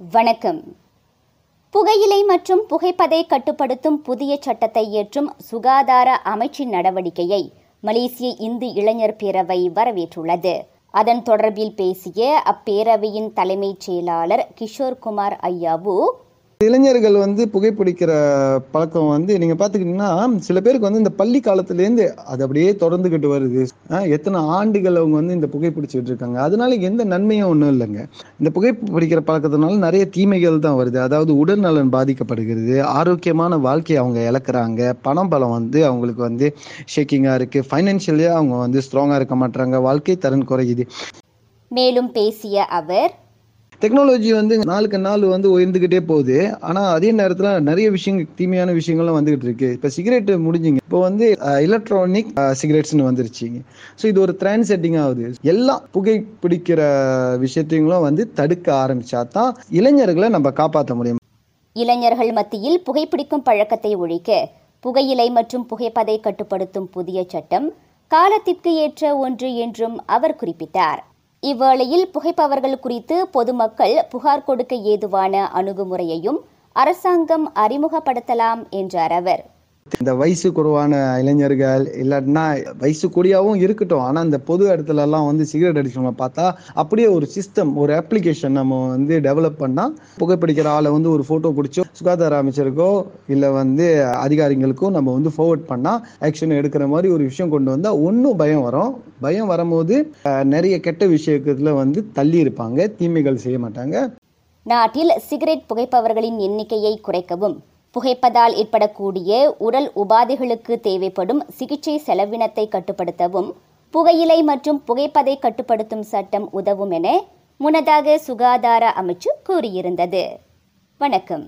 வணக்கம். புகையிலை மற்றும் புகைப்பதை கட்டுப்படுத்தும் புதிய சட்டத்தை ஏற்றும் சுகாதார அமைச்சின் நடவடிக்கையை மலேசிய இந்து இளைஞர் பேரவை வரவேற்றுள்ளது. அதன் தொடர்பில் பேசிய அப்பேரவையின் தலைமைச் செயலாளர் கிஷோர் குமார் ஐயாவு இளைஞர்கள் வந்து புகைப்பிடிக்கிற பழக்கம் வந்து நீங்க பாத்துக்கிட்டீங்கன்னா சில பேருக்கு வந்து இந்த பள்ளி காலத்துல இருந்து அது அப்படியே தொடர்ந்துகிட்டு வருது. எத்தனை ஆண்டுகள் அவங்க வந்து இந்த புகைப்பிடிச்சிட்டு இருக்காங்க. அதனால எந்த நன்மையும் ஒண்ணும் இல்லைங்க. இந்த புகைப்பிடிக்கிற பழக்கத்தினால நிறைய தீமைகள் தான் வருது. அதாவது உடல்நலன் பாதிக்கப்படுகிறது ஆரோக்கியமான வாழ்க்கையை அவங்க இழக்கிறாங்க பணம் பலம் வந்து அவங்களுக்கு வந்து ஷேக்கிங்கா இருக்கு ஃபைனான்சியலியா அவங்க வந்து ஸ்ட்ராங்கா இருக்க மாட்டாங்க வாழ்க்கை தரன் குறையுது. மேலும் பேசிய அவர் டெக்னாலஜி வந்து நாளுக்கு நாள் வந்து உயர்ந்துகிட்டே போகுது. ஆனா அதே நேரத்துல நிறைய விஷயங்கள் தீமையான விஷயங்கள்லாம் வந்துகிட்டு இருக்கு. இப்ப சிகரெட் முடிஞ்சுங்க. இப்போ வந்து எலக்ட்ரானிக் சிகரெட்ஸ்னு வந்துருச்சுங்க. ஸோ இது ஒரு ட்ரெண்ட் செட்டிங் ஆகுது. எல்லாம் புகை பிடிக்கிற விஷயத்தையும் வந்து தடுக்க ஆரம்பிச்சா தான் இளைஞர்களை நம்ம காப்பாற்ற முடியும். இளைஞர்கள் மத்தியில் புகைப்பிடிக்கும் பழக்கத்தை ஒழிக்க புகையிலை மற்றும் புகைப்பதை கட்டுப்படுத்தும் புதிய சட்டம் காலத்திற்கு ஏற்ற ஒன்று என்றும் அவர் குறிப்பிட்டார். இவ்வேளையில் புகைப்பவர்கள் குறித்து பொதுமக்கள் புகார் கொடுக்க ஏதுவான அணுகுமுறையையும் அரசாங்கம் அறிமுகப்படுத்தலாம் என்றார் அவர். இந்த வயசு குறைவான இளைஞர்கள் இல்லாட்டினா வயசு கூடியாவும் இருக்கட்டும். ஆனா இந்த பொது இடத்துல எல்லாம் வந்து சிகரெட் அடிச்சவங்க பார்த்தா அப்படியே ஒரு சிஸ்டம் ஒரு அப்ளிகேஷன் நம்ம வந்து டெவலப் பண்ணா புகைப்பிடிக்கிற ஆளை வந்து ஒரு போட்டோ பிடிச்சோ சுகாதார அமைச்சருக்கோ இல்ல வந்து அதிகாரிகளுக்கும் நம்ம வந்து ஃபார்வர்ட் பண்ணா ஆக்ஷன் எடுக்கிற மாதிரி ஒரு விஷயம் கொண்டு வந்தா ஒன்னும் பயம் வரும். பயம் வரும்போது நிறைய கெட்ட விஷயத்துல வந்து தள்ளி இருப்பாங்க. தீமைகள் செய்ய மாட்டாங்க. நாட்டில் சிகரெட் புகைப்பவர்களின் எண்ணிக்கையை குறைக்கவும். புகைப்பதால் ஏற்படக்கூடிய உடல் உபாதைகளுக்கு தேவைப்படும் சிகிச்சை செலவினத்தை கட்டுப்படுத்தவும் புகையிலை மற்றும் புகைப்பதை கட்டுப்படுத்தும் சட்டம் உதவும் என முன்னதாக சுகாதார அமைச்சு கூறியிருந்தது. வணக்கம்.